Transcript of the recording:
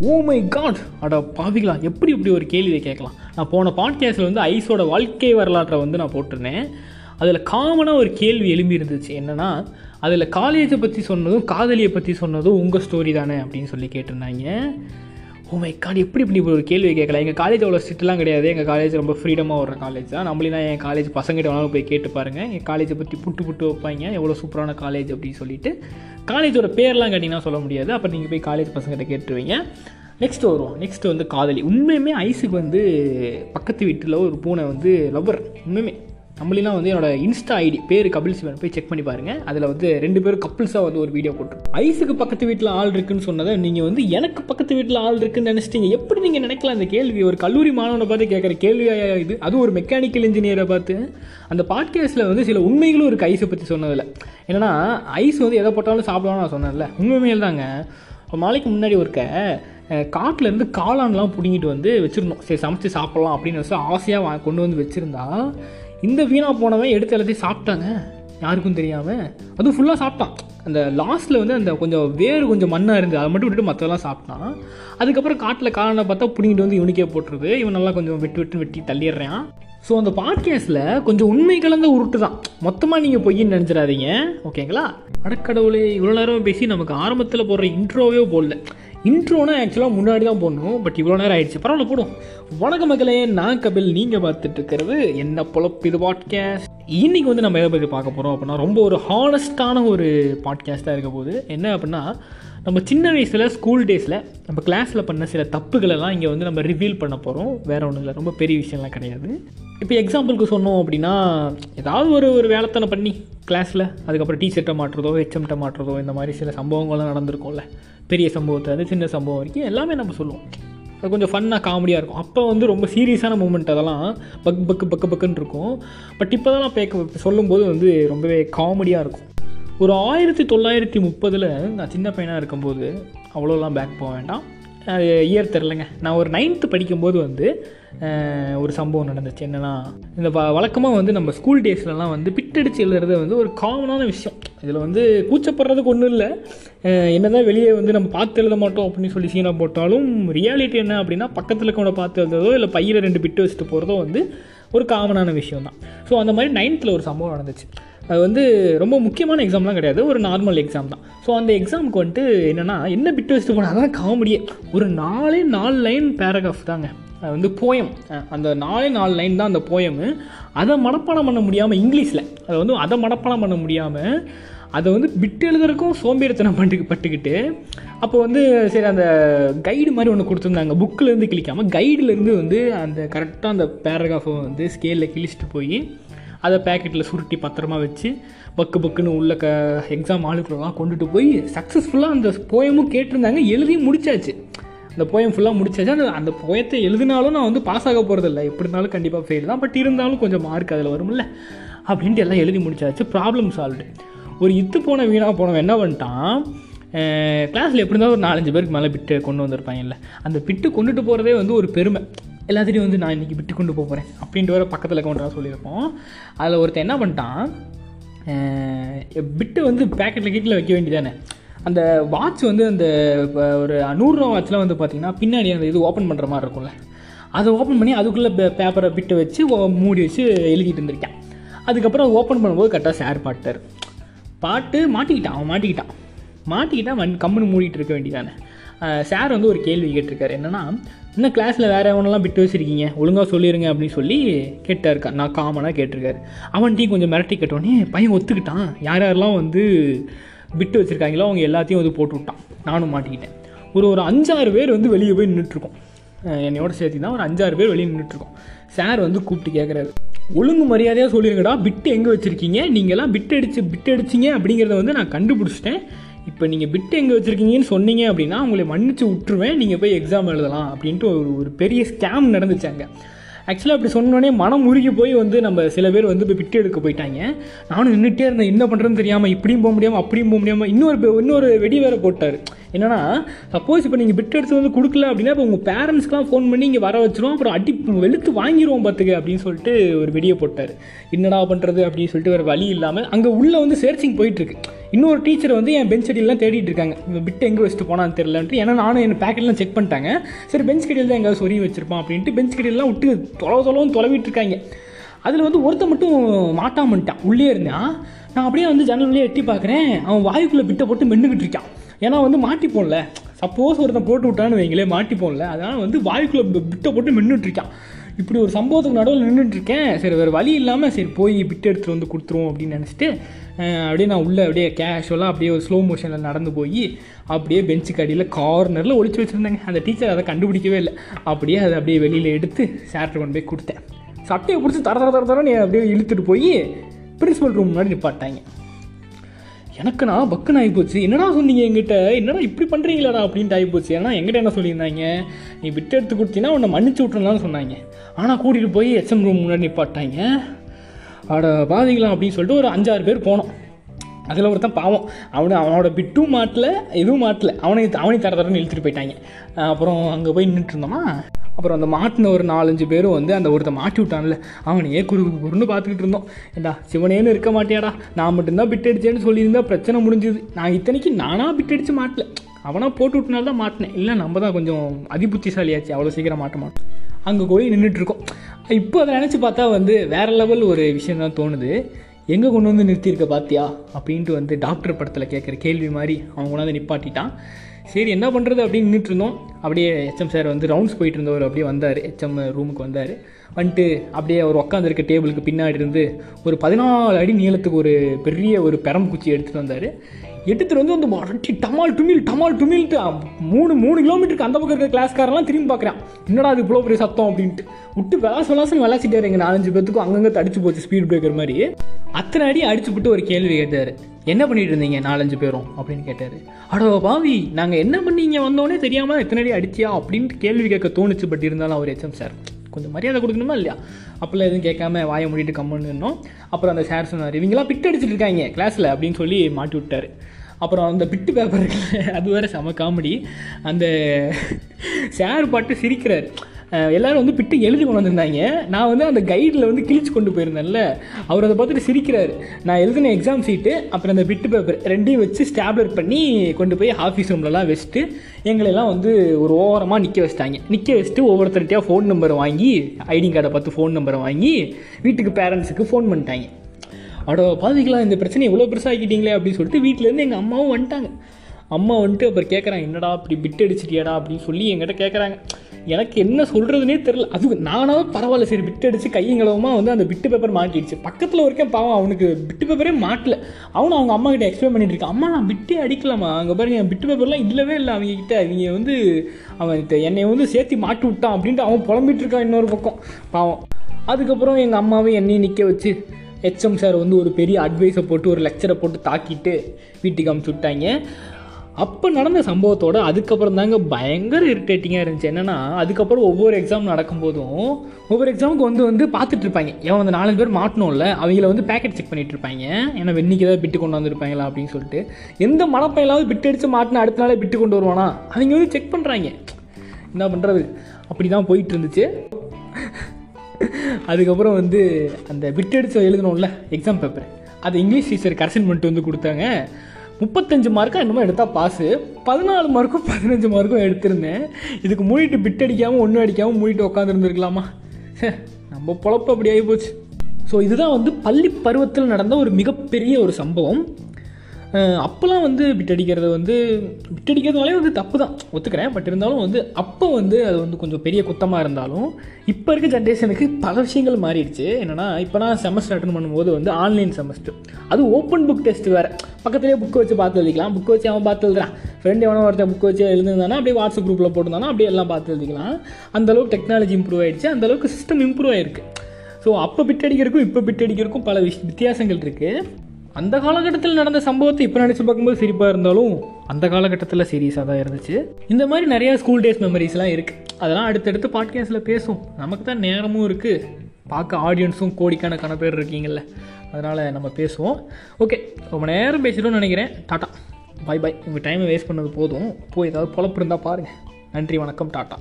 Oh my God அட பாவிகளா எப்படி இப்படி ஒரு கேள்வியை கேட்கலாம்? நான் போன பாட்காஸ்ட்டில் வந்து ஐஸோட வாழ்க்கை வரலாற்றை வந்து நான் போட்டிருந்தேன். அதில் காமனாக ஒரு கேள்வி எழும்பி இருந்துச்சு என்னென்னா அதில் காலேஜை பற்றி சொன்னதும் காதலியை பற்றி சொன்னதும் உங்கள் ஸ்டோரி தானே அப்படின்னு சொல்லி கேட்டிருந்தாங்க. ஓ மை காட் எப்படி இப்படி இப்படி ஒரு கேள்வி கேட்கலாம்? எங்கள் காலேஜ் அவ்வளோ ஸ்ட்ரிக்ட்லாம் கிடையாது. எங்கள் காலேஜ் ரொம்ப ஃப்ரீடமாக வர காலேஜ் தான். நம்மளா என் காலேஜ் பசங்கிட்ட வேணாலும் போய் கேட்டு பாருங்கள் என் காலேஜை பற்றி புட்டு புட்டு வைப்பாங்க. எவ்வளோ சூப்பரான காலேஜ் அப்படின்னு சொல்லிட்டு. காலேஜோட பேர்லாம் கேட்டிங்கன்னா சொல்ல முடியாது. அப்போ நீங்கள் போய் காலேஜ் பசங்கிட்ட கேட்டுருவீங்க. நெக்ஸ்ட் வருவோம். நெக்ஸ்ட் வந்து காதலி. உண்மையுமே ஐஸுக்கு வந்து பக்கத்து வீட்டில் ஒரு பூனை வந்து லவ்வர் உண்மையுமே. நம்மளாம் வந்து என்னோட இன்ஸ்டா ஐடி பேர் கபில் சிவன் போய் செக் பண்ணி பாருங்கள் அதில் வந்து ரெண்டு பேரும் கப்புள்ஸாக வந்து ஒரு வீடியோ போட்டிருக்கோம். ஐஸுக்கு பக்கத்து வீட்டில் ஆள் இருக்குன்னு சொன்னதை நீங்கள் வந்து எனக்கு பக்கத்து வீட்டில் ஆள் இருக்குன்னு நினச்சிட்டீங்க. எப்படி நீங்கள் நினைக்கலாம் அந்த கேள்வி? ஒரு கல்லூரி மாணவனை பார்த்து கேட்குற கேள்வியாக இது அதுவும் ஒரு மெக்கானிக்கல் இன்ஜினியரை பார்த்து. அந்த பாட்காஸ்ட்டில் வந்து சில உண்மைகளும் இருக்குது ஐஸை பற்றி சொன்னதில். என்னென்னா ஐஸ் வந்து எதை போட்டாலும் சாப்பிடலாம்னு நான் சொன்னேன்ல. உண்மையில் தாங்க ஒரு நாளைக்கு முன்னாடி ஒருக்க காட்டிலேருந்து காளான்லாம் பிடுங்கிட்டு வந்து வச்சுருந்தோம். சரி சமைச்சு சாப்பிட்லாம் அப்படின்னு வச்சு ஆசையாக கொண்டு வந்து வச்சுருந்தா இந்த வீணாக போனவன் எடுத்து எல்லாத்தையும் சாப்பிட்டாங்க யாருக்கும் தெரியாமல் அதுவும் ஃபுல்லாக சாப்பிட்டான். அந்த லாஸ்ட்டில் வந்து அந்த கொஞ்சம் வேறு கொஞ்சம் மண்ணாக இருந்து அதை மட்டும் விட்டுட்டு மற்றெல்லாம் சாப்பிட்டான். அதுக்கப்புறம் காட்டில் காலனை பார்த்தா பிடிங்கிட்டு வந்து இவனுக்கே போட்டுருது. இவன் நல்லா கொஞ்சம் வெட்டு வெட்டு வெட்டி தள்ளிடுறான். ஸோ அந்த பாட்காஸ்ட்டில் கொஞ்சம் உண்மை கலந்த உருட்டு தான். மொத்தமாக நீங்கள் பொய்ன்னு நினச்சிடாதீங்க. ஓகேங்களா அடக்கடவுளே இவ்வளோ நேரம் பேசி நமக்கு ஆரம்பத்தில் போடுற இன்ட்ரோவே போடல. இன்ட்ரோனா ஆக்சுவலாக முன்னாடி தான் போடணும் பட் இவ்வளோ நேரம் ஆயிடுச்சு. பரவாயில்ல போடும் வணக்க மக்களே நான் கபில். நீங்கள் பார்த்துட்டு இருக்கிறது என்ன பொழப்பு இது பாட்காஸ்ட் இன்னைக்கு வந்து நம்ம எதை பற்றி பார்க்க போகிறோம் அப்படின்னா ரொம்ப ஒரு ஹானஸ்டான ஒரு பாட்காஸ்ட்டாக இருக்க போகுது. என்ன அப்படின்னா நம்ம சின்ன வயசில் ஸ்கூல் டேஸில் நம்ம கிளாஸில் பண்ண சில தப்புகளெல்லாம் இங்கே வந்து நம்ம ரிவீல் பண்ண போகிறோம் வேறு ஒன்றும் இல்லை ரொம்ப பெரிய விஷயம்லாம் கிடையாது. இப்போ எக்ஸாம்பிளுக்கு சொன்னோம் அப்படின்னா ஏதாவது ஒரு ஒரு வேலைத்தனை பண்ணி கிளாஸில் அதுக்கப்புறம் டீச்சர்கிட்ட மாட்டுறதோ ஹெச்எம்கிட்ட மாட்டுறதோ இந்த மாதிரி சில சம்பவங்கள்லாம் நடந்திருக்கும்ல. பெரிய சம்பவத்தை வந்து சின்ன சம்பவம் வரைக்கும் எல்லாமே நம்ம சொல்லுவோம். அது கொஞ்சம் ஃபன்னாக காமெடியாக இருக்கும். அப்போ வந்து ரொம்ப சீரியஸான மூமெண்ட் அதெல்லாம் பக் பக்கு பக்கு பக்குன்னு இருக்கும். பட் இப்போ தான் பேக்க சொல்லும்போது வந்து ரொம்பவே காமெடியாக இருக்கும். ஒரு ஆயிரத்தி தொள்ளாயிரத்தி முப்பதில் நான் சின்ன பையனாக இருக்கும்போது அவ்வளோலாம் பேக் போக வேண்டாம். இயர் தெரிலங்க. நான் ஒரு நைன்த்து படிக்கும்போது வந்து ஒரு சம்பவம் நடந்துச்சு. என்னென்னா இந்த வ வழக்கமாக வந்து நம்ம ஸ்கூல் டேஸ்லலாம் வந்து பிட்டடிச்சு எழுதுறது வந்து ஒரு காமனான விஷயம். இதில் வந்து கூச்சப்படுறதுக்கு ஒன்றும் இல்லை. என்ன தான் வெளியே வந்து நம்ம பார்த்து எழுத மாட்டோம் அப்படின்னு சொல்லி சீனா போட்டாலும் ரியாலிட்டி என்ன அப்படின்னா பக்கத்தில் இருக்கவனை பார்த்து எழுதுறதோ இல்லை பையில் ரெண்டு பிட்டு வச்சுட்டு போகிறதோ வந்து ஒரு காமனான விஷயம் தான் ஸோ அந்த மாதிரி நைன்த்தில் ஒரு சம்பவம் நடந்துச்சு. அது வந்து ரொம்ப முக்கியமான எக்ஸாம்லாம் கிடையாது. ஒரு நார்மல் எக்ஸாம் தான். ஸோ அந்த எக்ஸாமுக்கு வந்துட்டு என்னென்னா என்ன பிட்டு வச்சுட்டு போனால் தான் காமெடியே ஒரு நாலே நாலு லைன் பேராகிராஃப் தாங்க. அது வந்து போயம் அந்த நாலே நாலு லைன் தான் அந்த போயமு அதை மனப்பாடம் பண்ண முடியாமல் இங்கிலீஷில் அதை வந்து அதை மனப்பாடம் பண்ண முடியாமல் அதை வந்து பிட்டு எழுதுறதுக்கும் சோம்பேறித்தனம் பண்ணிட்டு பட்டுக்கிட்டு அப்போ வந்து சரி அந்த கைடு மாதிரி ஒன்று கொடுத்துருந்தாங்க. புக்கிலேருந்து கிழிக்காமல் கைடுலேருந்து வந்து அந்த கரெக்டாக அந்த பேராகிராஃபை வந்து ஸ்கேலில் கிழிச்சிட்டு போய் அதை பேக்கெட்டில் சுருட்டி பத்திரமா வச்சு பக்கு பக்குன்னு உள்ள க எக்ஸாம் ஆளுக்குள்ளலாம் கொண்டுட்டு போய் சக்ஸஸ்ஃபுல்லாக அந்த போயமும் கேட்டிருந்தாங்க. எழுதியும் முடிச்சாச்சு. அந்த போயம் ஃபுல்லாக முடிச்சாச்சு. அந்த அந்த போயத்தை எழுதினாலும் நான் வந்து பாஸ் ஆக போகிறதில்ல எப்படி இருந்தாலும் கண்டிப்பாக ஃபெயில் தான். பட் இருந்தாலும் கொஞ்சம் மார்க் அதில் வரும்ல. அப்படின்ட்டு எல்லாம் எழுதி முடிச்சாச்சு. ப்ராப்ளம் சால்வ்டு ஒரு இத்து போன வீணாக போனவன் என்ன பண்ணிட்டான்? கிளாஸில் எப்படி இருந்தாலும் ஒரு நாலஞ்சு பேருக்கு மேலே பிட்டு கொண்டு வந்திருப்பாங்கல்ல. அந்த பிட்டு கொண்டுட்டு போகிறதே வந்து ஒரு பெருமை. எல்லாத்தையும் வந்து நான் இன்றைக்கி விட்டு கொண்டு போக போகிறேன் அப்படின்ட்டு வர பக்கத்தில் கொண்டு வர சொல்லியிருப்போம். அதில் ஒருத்தன் என்ன பண்ணிட்டான்? பிட்டு வந்து பேக்கெட்டில் கீட்டில் வைக்க வேண்டியதானே? அந்த வாட்ச் வந்து அந்த ஒரு நூறுரூவா வாட்ச்லாம் வந்து பார்த்திங்கன்னா பின்னாடி அந்த இது ஓப்பன் பண்ணுற மாதிரி இருக்கும்ல. அதை ஓப்பன் பண்ணி அதுக்குள்ளே பேப்பரை பிட்டு வச்சு மூடி வச்சு எழுதிட்டு இருந்திருக்கேன். அதுக்கப்புறம் ஓப்பன் பண்ணும்போது கரெக்டாக ஷேர் பாட்டார் பாட்டு மாட்டிக்கிட்டான் அவன் மாட்டிக்கிட்டான். மாட்டிக்கிட்டான் வன் கம்முன்னு மூடிட்டு இருக்க வேண்டியதானே? சார் வந்து ஒரு கேள்வி கேட்டிருக்காரு. என்னென்னா இன்னும் கிளாஸில் வேறு எவனெல்லாம் விட்டு வச்சுருக்கீங்க? ஒழுங்காக சொல்லிடுங்க அப்படின்னு சொல்லி கேட்டாருக்கா நான் காமனாக கேட்டிருக்காரு. அவன்கிட்டையும் கொஞ்சம் மிரட்டி கேட்டோடனே பையன் ஒத்துக்கிட்டான். யார் யாரெல்லாம் வந்து பிட்டு வச்சுருக்காங்களோ அவங்க எல்லாத்தையும் வந்து போட்டு விட்டான். நானும் மாட்டிக்கிட்டேன். ஒரு ஒரு அஞ்சாறு பேர் வந்து வெளியே போய் நின்றுட்டுருக்கோம் என்னையோட சேர்த்து தான் ஒரு அஞ்சாறு பேர் வெளியே நின்றுட்டுருக்கோம் சார் வந்து கூப்பிட்டு கேட்குறாரு ஒழுங்கு மரியாதையாக சொல்லிருங்கடா. பிட்டு எங்கே வச்சுருக்கீங்க? நீங்கள்லாம் பிட் அடிச்சு பிட் அடிச்சிங்க அப்படிங்கிறத வந்து நான் கண்டுபிடிச்சிட்டேன். இப்போ நீங்கள் பிட்டு எங்கே வச்சுருக்கீங்கன்னு சொன்னீங்க அப்படின்னா உங்களை மன்னிச்சு விட்டுருவேன் நீங்கள் போய் எக்ஸாம் எழுதலாம் அப்படின்ட்டு ஒரு ஒரு பெரிய ஸ்கேம் நடந்துச்சு அங்கே. ஆக்சுவலாக அப்படி சொன்னோடனே மனம் உருகி போய் வந்து நம்ம சில பேர் வந்து இப்போ பிட்டு எடுக்க போயிட்டாங்க. நானும் நின்றுட்டே இருந்தேன் என்ன பண்ணுறதுன்னு தெரியாமல் இப்படியும் போக முடியாமல் அப்படியும் போக முடியாமல் இன்னொரு இன்னொரு வெடி வேறு போட்டார். என்னன்னா சப்போஸ் இப்போ நீங்கள் பிட் எடுத்து வந்து கொடுக்கல அப்படின்னா இப்போ உங்கள் பேரண்ட்ஸ்க்குலாம் ஃபோன் பண்ணி இங்கே வர வச்சிருவோம் அப்புறம் அடி வெளுத்து வாங்கிடுவோம் பார்த்துக்க அப்படின்னு சொல்லிட்டு ஒரு வெடியை போட்டார். என்னடா பண்ணுறது அப்படின்னு சொல்லிட்டு வேறு வழி இல்லாமல் அங்கே உள்ளே வந்து சர்ச்சிங் போயிட்டுருக்கு இன்னொரு டீச்சர் வந்து என் பெஞ்ச் அடியெல்லாம் தேடிட்டு இருக்காங்க. இவன் பிட்டு எங்கே வச்சுட்டு போனான்னு தெரியலன்ட்டு. ஏன்னா நானும் என் பேக்கெட்லாம் செக் பண்ணிட்டாங்க. சரி பெஞ்ச் கடியில் தான் எங்கேயாவது சொறி வச்சிருப்பான் அப்படின்ட்டு பெஞ்ச் கடியெல்லாம் விட்டு தொலை தொலைவும் தொலைவிட்டு இருக்காங்க. அதில் வந்து ஒருத்தன் மட்டும் மாட்டாமன்ட்டான் உள்ளே இருந்தான். நான் அப்படியே வந்து ஜன்னல் எட்டி பார்க்குறேன். அவன் வாயுக்குள்ளே பிட்டை போட்டு மென்னுக்கிட்டு இருக்கான். ஏன்னா வந்து மாட்டிப்போம்ல. சப்போஸ் ஒருத்தன் போட்டு விட்டான்னு வைங்களே மாட்டிப்போம்ல. அதனால் வந்து வாயுக்குள்ளே பிட்டை போட்டு மென்னுட்டு இருக்கான். இப்படி ஒரு சம்பவத்துக்கு நடுவில் நின்றுட்டுருக்கேன் சரி வேறு வழி இல்லாமல் சரி போய் பிட்டு எடுத்துகிட்டு வந்து கொடுத்துருவோம் அப்படின்னு நினச்சிட்டு அப்படியே நான் உள்ளே அப்படியே கேஷுவலாக அப்படியே ஒரு ஸ்லோ மோஷனில் நடந்து போய் அப்படியே பெஞ்சுக்கு அடியில் கார்னரில் ஒழிச்சு வச்சுருந்தேங்க. அந்த டீச்சர் அதை கண்டுபிடிக்கவே இல்லை. அப்படியே அதை அப்படியே வெளியில் எடுத்து சார்ட்டை கொண்டு போய் கொடுத்தேன். சட்டையை பிடிச்சி தர தர தர தரன்னு அப்படியே இழுத்துட்டு போய் பிரின்சிபல் ரூம் முன்னாடி நிப்பாட்டாங்க. எனக்கு நான் பக்குன்னு ஆகிப்போச்சு என்னடா சொன்னீங்க எங்கிட்ட என்னடா இப்படி பண்ணுறீங்களாடா அப்படின்ட்டு ஆகிப்போச்சு ஏன்னா எங்கிட்ட என்ன சொல்லியிருந்தாங்க? நீ விட்டு எடுத்து கொடுத்தீங்கன்னா உன்னை மன்னிச்சு விட்டுறலாம்னு சொன்னாங்க. ஆனால் கூட்டிகிட்டு போய் எச்எம் ரூம் முன்னாடி நிப்பாட்டாங்க அட பாதிக்கலாம் அப்படின்னு சொல்லிட்டு ஒரு அஞ்சாறு பேர் போனோம். அதில் ஒருத்தன் பாவம். அவனை அவனோட பிட்டும் மாட்டல எதுவும் மாட்டல. அவனை அவனை தர தரன்னு இழுத்துட்டு போயிட்டாங்க. அப்புறம் அங்கே போய் நின்றுட்டு இருந்தோமா? அப்புறம் அந்த மாட்டின ஒரு நாலஞ்சு பேரும் வந்து அந்த ஒருத்தன் மாட்டி விட்டான்ல. அவனையே குரு குறுன்னு பார்த்துக்கிட்டு இருந்தோம். ஏண்டா சிவனேன்னு இருக்க மாட்டியாடா? நான் மட்டும்தான் பிட் அடிச்சேன்னு சொல்லியிருந்தா பிரச்சனை முடிஞ்சுது. நான் இத்தனைக்கு நானாக பிட் அடித்து மாட்டல. அவனா போட்டு விட்டனால தான் மாட்டினேன். இல்லை நம்ம தான் கொஞ்சம் அதிபுத்திசாலியாச்சு. அவ்வளோ சீக்கிரம் மாட்ட மாட்டோம். அங்கே போய் நின்றுட்டுருக்கோம் இப்போ அதை நினச்சி பார்த்தா வந்து வேற லெவல் ஒரு விஷயம் தான் தோணுது. எங்கே கொண்டு வந்து நிறுத்தியிருக்க பார்த்தியா அப்படின்ட்டு வந்து டாக்டர் படத்தில் கேட்குற கேள்வி மாதிரி அவன் கொண்டாந்து நிப்பாட்டிட்டான். சரி என்ன பண்ணுறது அப்படின்னு நின்றுட்டு இருந்தோம் அப்படியே ஹெச்எம் சார் வந்து ரவுண்ட்ஸ் போயிட்டு இருந்தவர் அப்படியே வந்தார். ஹெச்எம் ரூமுக்கு வந்தார். வந்துட்டு அப்படியே அவர் உட்காந்துருக்க டேபிளுக்கு பின்னாடி இருந்து ஒரு பதினாலு அடி நீளத்துக்கு ஒரு பெரிய ஒரு பெரம் குச்சி எடுத்துகிட்டு வந்தார். எடுத்துகிட்டு வந்து அந்த மரட்டி டமால் டுமில் டமால் டுமில்ட்டு மூணு மூணு கிலோமீட்டருக்கு அந்த பக்கம் இருக்க கிளாஸ்காரெல்லாம் திரும்பி பார்க்குறான் என்னடா அது இவ்வளோ பெரிய சத்தம்? அப்படின்ட்டு. விட்டு விளாச விளாசன்னு விளாசிட்டாரு எங்கள் நாலஞ்சு பேத்துக்கும். அங்கங்கே தடிச்சு போச்சு ஸ்பீட் பிரேக்கர் மாதிரி. அத்தனை அடி அடிச்சு விட்டு ஒரு கேள்வி கேட்டார். என்ன பண்ணிட்டு இருந்தீங்க நாலஞ்சு பேரும்? அப்படின்னு கேட்டார். அடோ பாவி நாங்கள் என்ன பண்ணீங்க? வந்தோடனே தெரியாமல் எத்தனை அடி அடிச்சியா? அப்படின்ட்டு கேள்வி கேட்க தோணுச்சு. பட் இருந்தாலும் அவர் ஹெச்எம் சார் கொஞ்சம் மரியாதை கொடுக்கணுமா இல்லையா? அப்போல்லாம் எதுவும் கேட்காம வாயை மூடிட்டு கம்முன்னு இருந்தோம் அப்புறம் அந்த சார் சொன்னார் இவங்களாம் பிட்டு அடிச்சிட்டு இருக்காங்க கிளாஸில் அப்படின்னு சொல்லி மாட்டி விட்டாரு. அப்புறம் அந்த பிட்டு பேப்பர் இருக்குல்ல அது வேறு செம காமெடி அந்த சார் பாட்டு சிரிக்கிறார். எல்லோரும் வந்து பிட்டு எழுதி கொண்டு வந்திருந்தாங்க. நான் வந்து அந்த கைடில் வந்து கிழிச்சு கொண்டு போயிருந்தேன்ல. அவர் அதை பார்த்துட்டு சிரிக்கிறாரு. நான் எழுதின எக்ஸாம் சீட்டு அப்புறம் அந்த பிட்டு பேப்பர் ரெண்டையும் வச்சு ஸ்டாப்லர் பண்ணி கொண்டு போய் ஆஃபீஸ் ரூம்லலாம் வச்சுட்டு எங்களெல்லாம் வந்து ஒரு ஓரமாக நிற்க வச்சிட்டாங்க. நிற்க வச்சுட்டு ஒவ்வொருத்தர்கிட்டயா ஃபோன் நம்பரை வாங்கி ஐடி கார்டை பார்த்து ஃபோன் நம்பரை வாங்கி வீட்டுக்கு பேரண்ட்ஸுக்கு ஃபோன் பண்ணிட்டாங்க. அவட பாதிக்கலாம் இந்த பிரச்சனை இவ்வளோ பெருசாகிக்கிட்டீங்களே அப்படின்னு சொல்லிட்டு வீட்டிலேருந்து எங்கள் அம்மாவும் வந்துட்டாங்க. அம்மா வந்துட்டு அப்புறம் கேட்குறாங்க என்னடா அப்படி பிட் அடிச்சிட்டியாடா? அப்படின்னு சொல்லி என்கிட்ட கேட்குறாங்க எனக்கு என்ன சொல்கிறதுனே தெரில அது நானாவது பரவாயில்ல சரி பிட் அடித்து கையங்களவுமா வந்து அந்த பிட்டு பேப்பர் மாட்டிடுச்சு. பக்கத்தில் வரைக்கும் பாவம் அவனுக்கு பிட்டு பேப்பரே மாட்டல. அவனும் அவங்க அம்மா கிட்ட எக்ஸ்பிளைன் பண்ணிட்டு இருக்கான். அம்மா நான் பிட்டே அடிக்கலாமா அங்கே பாருங்க என் பிட்டு பேப்பர்லாம் இல்லவே இல்லை அவங்க கிட்ட. அவங்க வந்து அவன் என்னை வந்து சேர்த்து மாட்டி விட்டான் அப்படின்ட்டு அவன் புலம்பிட்டு இருக்கான் இன்னொரு பக்கம். பாவம். அதுக்கப்புறம் எங்கள் அம்மாவே என்னையும் நிற்க வச்சு ஹெச்எம் சார் வந்து ஒரு பெரிய அட்வைஸை போட்டு ஒரு லெக்சரை போட்டு தாக்கிட்டு வீட்டுக்கு அமுச்சு விட்டாங்க. அப்போ நடந்த சம்பவத்தோட அதுக்கப்புறம் தாங்க பயங்கர இரிட்டேட்டிங்காக இருந்துச்சு. என்னென்னா அதுக்கப்புறம் ஒவ்வொரு எக்ஸாம் நடக்கும்போதும் ஒவ்வொரு எக்ஸாமுக்கு வந்து வந்து பார்த்துட்டு இருப்பாங்க. ஏன் அந்த நாலஞ்சு பேர் மாட்டணும்ல? அவங்கள வந்து பேக்கெட் செக் பண்ணிட்டு இருப்பாங்க. ஏன்னா வெண்ணிக்கு ஏதாவது பிட்டு கொண்டு வந்திருப்பாங்களா அப்படின்னு சொல்லிட்டு. எந்த மனப்பையிலாவது பிட்டு அடித்து மாட்டினா அடுத்த நாளே பிட்டு கொண்டு வருவானா? அவங்க வந்து செக் பண்ணுறாங்க என்ன பண்ணுறது அப்படி தான் போயிட்டு இருந்துச்சு. அதுக்கப்புறம் வந்து அந்த பிட்டு அடித்து எழுதணும்ல எக்ஸாம் பேப்பர் அதை இங்கிலீஷ் டீச்சர் கரெக்ஷன் பண்ணிட்டு வந்து கொடுத்தாங்க. முப்பத்தஞ்சு மார்க்காக என்னமோ எடுத்தால் பாஸு பதினாலு மார்க்கும் பதினஞ்சு மார்க்கும் எடுத்திருந்தேன். இதுக்கு மூடிட்டு பிட் அடிக்காமல் ஒன்றும் அடிக்காமல் மூடிட்டு உட்காந்துருந்துருக்கலாமா நம்ம பொழப்பு அப்படி ஆகி போச்சு. ஸோ இதுதான் வந்து பள்ளி பருவத்தில் நடந்த ஒரு மிகப்பெரிய ஒரு சம்பவம். அப்போல்லாம் வந்து பிட் அடிக்கிறது வந்து பிட் அடிக்கிறதுனாலே வந்து தப்பு தான் ஒத்துக்கிறேன். பட் இருந்தாலும் வந்து அப்போ வந்து அது வந்து கொஞ்சம் பெரிய குத்தமாக இருந்தாலும் இப்போ இருக்க ஜென்ரேஷனுக்கு பல விஷயங்கள் மாறிடுச்சு. என்னென்னா இப்போ நான் செமஸ்டர் அட்டன் பண்ணும்போது வந்து ஆன்லைன் செமஸ்டர் அது ஓப்பன் புக் டெஸ்ட் வேறு. பக்கத்துலேயே புக் வச்சு பார்த்து எழுதிக்கலாம். புக் வச்சு அவன் பார்த்து எழுதுறான். ஃப்ரெண்டு எவனோ ஒருத்தன் புக் வச்சு எழுதிருந்தானா அப்படியே வாட்ஸ்அப் குரூப்பில் போட்டிருந்தானா அப்படியே எல்லாம் பார்த்து எழுதிக்கலாம். அந்தளவுக்கு டெக்னாலஜி இம்ப்ரூவ் ஆகிடுச்சு அந்தளவுக்கு சிஸ்டம் இம்ப்ரூவ் ஆகிருக்கு ஸோ அப்போ பிட் அடிக்கிறதுக்கும் இப்போ பிட் அடிக்கிறதுக்கும் பல விஷ் வித்தியாசங்கள் இருக்குது அந்த காலகட்டத்தில் நடந்த சம்பவத்தை இப்போ நினச்சி பார்க்கும்போது சிரிப்பாக இருந்தாலும் அந்த காலகட்டத்தில் சீரியஸாக தான் இருந்துச்சு. இந்த மாதிரி நிறையா ஸ்கூல் டேஸ் மெமரிஸ்லாம் இருக்குது அதெல்லாம் அடுத்தடுத்து பாட்காஸ்ட்டில் பேசும் நமக்கு தான் நேரமும் இருக்குது பார்க்க ஆடியன்ஸும் கோடிக்கணக்கான பேர் இருக்கீங்கள்ல அதனால் நம்ம பேசுவோம். ஓகே ரொம்ப நேரம் பேசிட்டோம்னு நினைக்கிறேன். டாட்டா பாய் பாய் உங்கள் டைமை வேஸ்ட் பண்ணது போதும். போய் ஏதாவது பொழப்பு இருந்தால் பாருங்கள் நன்றி வணக்கம் டாட்டா.